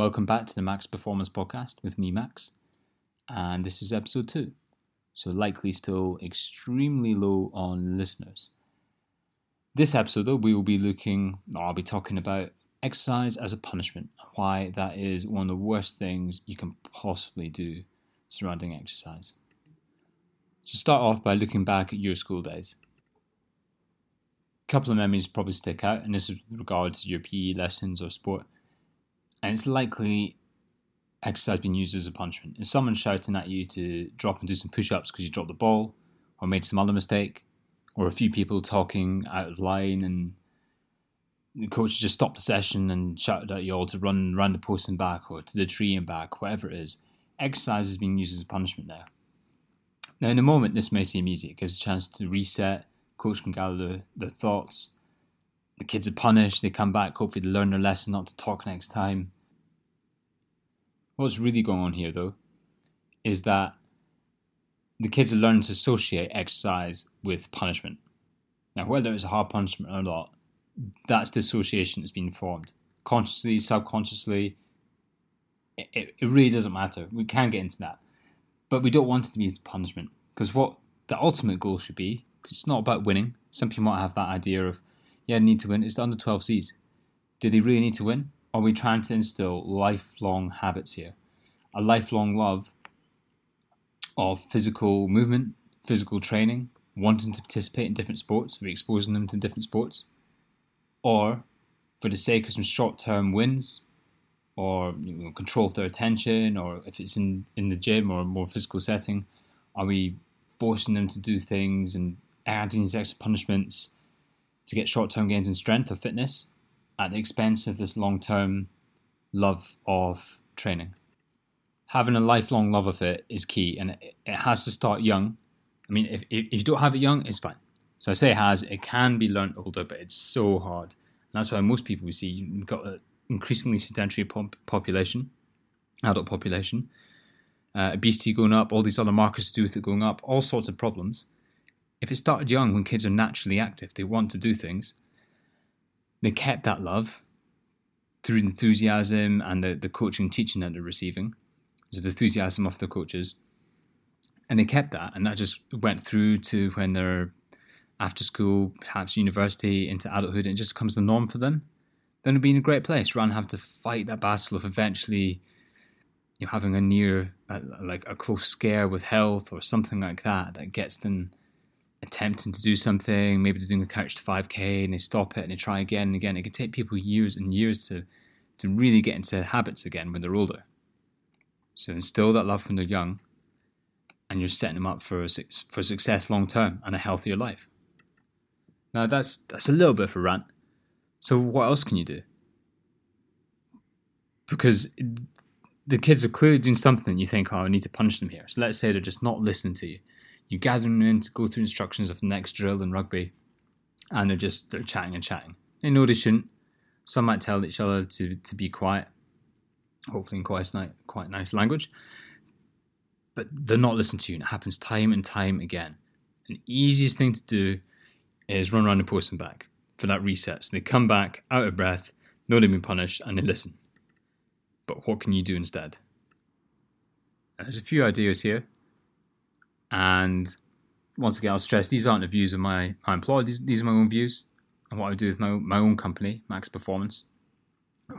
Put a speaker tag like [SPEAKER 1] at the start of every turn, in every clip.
[SPEAKER 1] Welcome back to the Max Performance Podcast with me, Max, and this is episode two. So, likely still extremely low on listeners. This episode, though, we will be looking, or I'll be talking about exercise as a punishment, why that is one of the worst things you can possibly do surrounding exercise. So, start off by looking back at your school days. A couple of memories probably stick out, and this is with regards to your PE lessons or sport and it's likely exercise being used as a punishment. If someone shouting at you to drop and do some push ups because you dropped the ball or made some other mistake, or a few people talking out of line and the coach just stopped the session and shouted at you all to run around the post and back or to the tree and back, whatever it is, exercise is being used as a punishment there. Now, in a moment, this may seem easy. It gives a chance to reset. Coach can gather their thoughts, the kids are punished, they come back, hopefully they learn their lesson not to talk next time. What's really going on here though is that the kids are learning to associate exercise with punishment. Now, whether it's a hard punishment or not, that's the association that's been formed. Consciously, subconsciously, it, it really doesn't matter. We can get into that. But we don't want it to be punishment because what the ultimate goal should be, because it's not about winning. Some people might have that idea of yeah, need to win. It's the under 12Cs. Do they really need to win? Are we trying to instill lifelong habits here? A lifelong love of physical movement, physical training, wanting to participate in different sports, we're exposing them to different sports? Or for the sake of some short term wins, or you know, control of their attention, or if it's in, in the gym or a more physical setting, are we forcing them to do things and adding these extra punishments to get short term gains in strength or fitness at the expense of this long term love of training. Having a lifelong love of it is key and it, has to start young. I mean, if, if you don't have it young, it's fine. So I say it has, it can be learned older, but it's so hard. And that's why most people we see, you've got an increasingly sedentary population, adult population, uh, obesity going up, all these other markers to do with it going up, all sorts of problems if it started young when kids are naturally active, they want to do things, they kept that love through enthusiasm and the, the coaching teaching that they're receiving. So the enthusiasm of the coaches. And they kept that, and that just went through to when they're after school, perhaps university, into adulthood, and it just becomes the norm for them. Then it'd be in a great place rather than have to fight that battle of eventually you know, having a near, uh, like a close scare with health or something like that that gets them attempting to do something, maybe they're doing a couch to 5k and they stop it and they try again and again. It can take people years and years to, to really get into habits again when they're older. So instill that love when they're young and you're setting them up for, for success long term and a healthier life. Now that's, that's a little bit of a rant. So what else can you do? Because the kids are clearly doing something you think, oh, I need to punish them here. So let's say they're just not listening to you you gather them in to go through instructions of the next drill in rugby, and they're just they're chatting and chatting. They know they shouldn't. Some might tell each other to to be quiet, hopefully in quite nice, quite nice language. But they're not listening to you, and it happens time and time again. And the easiest thing to do is run around the post and back for that reset. So they come back out of breath, know they've been punished, and they listen. But what can you do instead? There's a few ideas here. And once again, I'll stress these aren't the views of my, my employer, these, these are my own views and what I do with my, my own company, Max Performance.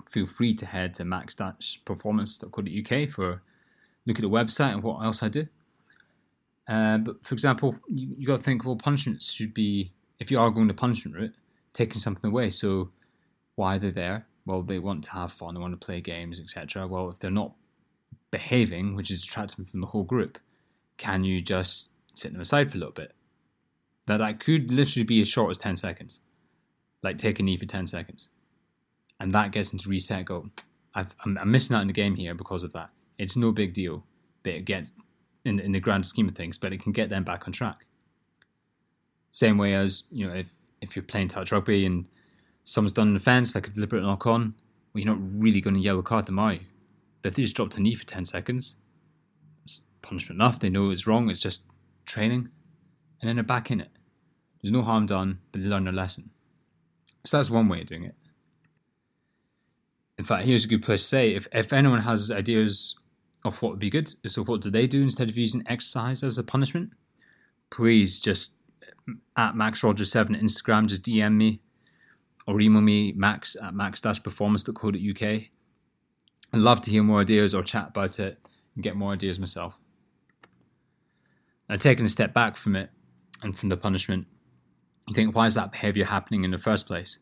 [SPEAKER 1] Feel free to head to max-performance.co.uk for look at the website and what else I do. Uh, but for example, you, you got to think, well, punishments should be, if you are going the punishment route, taking something away. So why are they there? Well, they want to have fun, they want to play games, etc. Well, if they're not behaving, which is detracting from the whole group, can you just sit them aside for a little bit? Now, that could literally be as short as 10 seconds. Like take a knee for 10 seconds. And that gets into reset go, I'm, I'm missing out in the game here because of that. It's no big deal, but it gets in, in the grand scheme of things, but it can get them back on track. Same way as, you know, if, if you're playing touch rugby and someone's done an offence, like a deliberate knock on, well, you're not really going to yellow card them, are you? But if they just dropped a knee for 10 seconds, punishment enough. They know it's wrong. It's just training, and then they're back in it. There's no harm done, but they learn a lesson. So that's one way of doing it. In fact, here's a good place to say if, if anyone has ideas of what would be good, so what do they do instead of using exercise as a punishment? Please just at Max Rogers 7 Instagram, just DM me or email me max at max-performance.co.uk. I'd love to hear more ideas or chat about it and get more ideas myself. Now, taking a step back from it and from the punishment, you think, why is that behavior happening in the first place?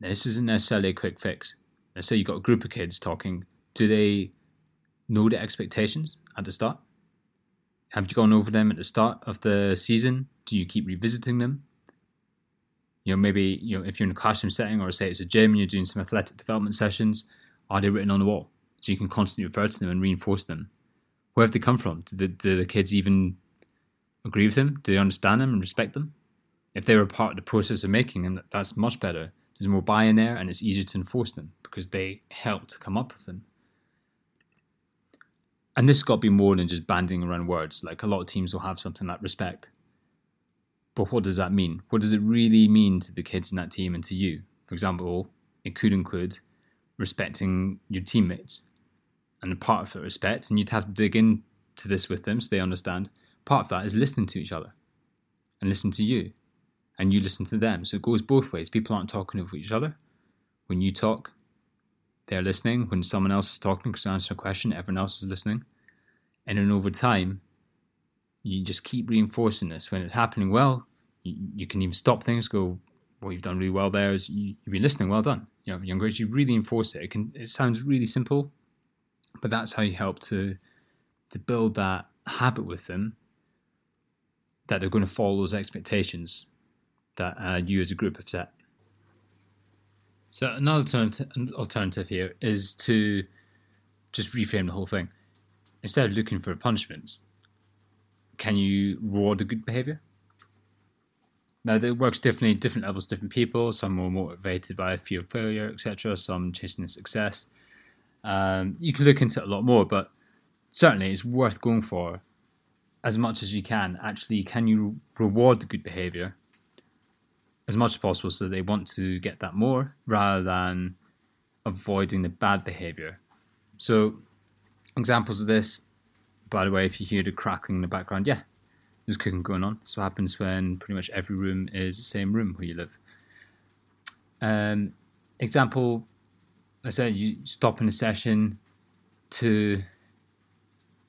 [SPEAKER 1] This isn't necessarily a quick fix. Let's say you've got a group of kids talking. Do they know the expectations at the start? Have you gone over them at the start of the season? Do you keep revisiting them? You know, maybe you know if you're in a classroom setting, or say it's a gym, and you're doing some athletic development sessions. Are they written on the wall so you can constantly refer to them and reinforce them? Where have they come from? Do the, do the kids even agree with them? Do they understand them and respect them? If they were part of the process of making them, that's much better. There's more buy-in there, and it's easier to enforce them because they helped to come up with them. And this has got to be more than just banding around words. Like a lot of teams will have something like respect. But what does that mean? What does it really mean to the kids in that team and to you? For example, it could include respecting your teammates. And part of that respect, and you'd have to dig into this with them so they understand, part of that is listening to each other and listen to you. And you listen to them. So it goes both ways. People aren't talking over each other. When you talk, they're listening. When someone else is talking because they answer a question, everyone else is listening. And then over time, you just keep reinforcing this. When it's happening well, you, you can even stop things, go, well, you've done really well there. Is you, have been listening, well done. You know, younger age, you really enforce it. It can. It sounds really simple, but that's how you help to to build that habit with them that they're going to follow those expectations that uh, you as a group have set. So another alternative, here is to just reframe the whole thing. Instead of looking for punishments, can you reward the good behavior? Now, it works differently, different levels, different people. Some are motivated by fear of failure, etc. Some chasing success. Um, you can look into it a lot more, but certainly it's worth going for as much as you can. Actually, can you reward the good behavior as much as possible so they want to get that more rather than avoiding the bad behavior? So, examples of this, by the way, if you hear the crackling in the background, yeah, there's cooking going on. So happens when pretty much every room is the same room where you live. Um, example, I said you stop in a session to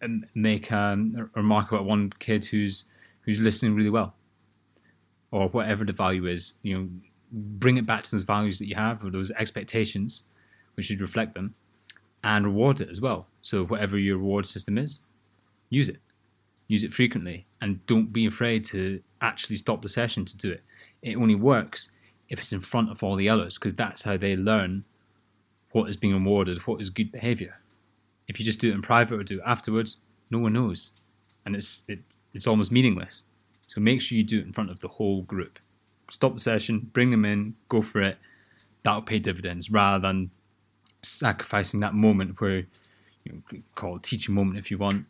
[SPEAKER 1] um, make um, a remark about one kid who's who's listening really well, or whatever the value is. You know, bring it back to those values that you have or those expectations, which should reflect them, and reward it as well. So whatever your reward system is, use it use it frequently, and don't be afraid to actually stop the session to do it. It only works if it's in front of all the others, because that's how they learn what is being rewarded, what is good behavior. If you just do it in private or do it afterwards, no one knows, and it's it, it's almost meaningless. So make sure you do it in front of the whole group. Stop the session, bring them in, go for it. That'll pay dividends rather than sacrificing that moment where you know, call it teaching moment if you want,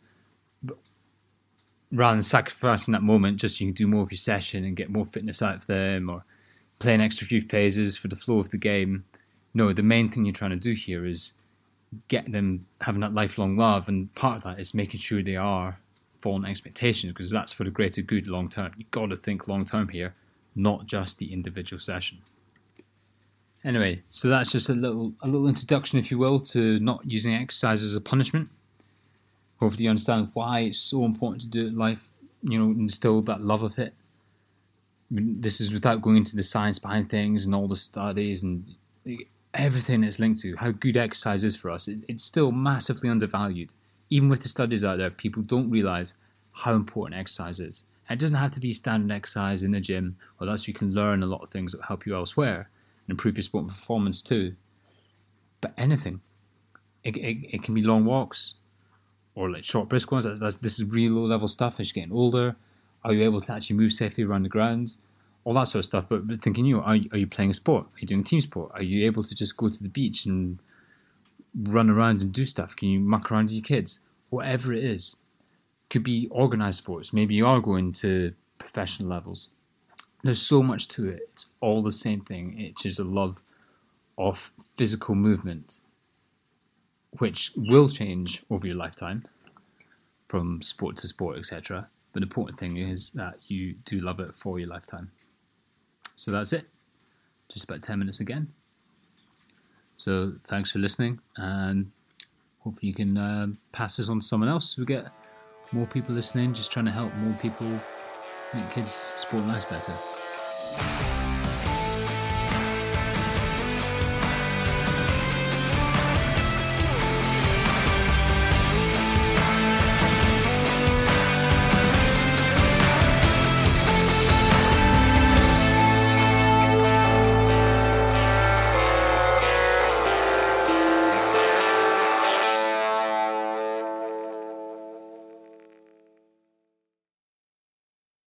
[SPEAKER 1] rather than sacrificing that moment just so you can do more of your session and get more fitness out of them or play an extra few phases for the flow of the game. No, the main thing you're trying to do here is get them having that lifelong love, and part of that is making sure they are following expectations because that's for the greater good long term. You've got to think long term here, not just the individual session. Anyway, so that's just a little a little introduction, if you will, to not using exercise as a punishment hopefully you understand why it's so important to do it life, you know, instill that love of it. I mean, this is without going into the science behind things and all the studies and everything that's linked to how good exercise is for us. It, it's still massively undervalued. Even with the studies out there, people don't realize how important exercise is. And it doesn't have to be standard exercise in the gym, or else you can learn a lot of things that help you elsewhere and improve your sport performance too. But anything, it, it, it can be long walks, or like short brisk ones. That's, that's, this is really low level stuff as you're getting older. Are you able to actually move safely around the grounds? All that sort of stuff. But, but thinking, you know, are, are you playing a sport? Are you doing team sport? Are you able to just go to the beach and run around and do stuff? Can you muck around with your kids? Whatever it is. Could be organized sports. Maybe you are going to professional levels. There's so much to it. It's all the same thing. It's just a love of physical movement, which will change over your lifetime from sport to sport, etc. But the important thing is that you do love it for your lifetime. So that's it. Just about 10 minutes again. So thanks for listening, and hopefully you can uh, pass this on to someone else. So we get more people listening, just trying to help more people make kids' sport lives better.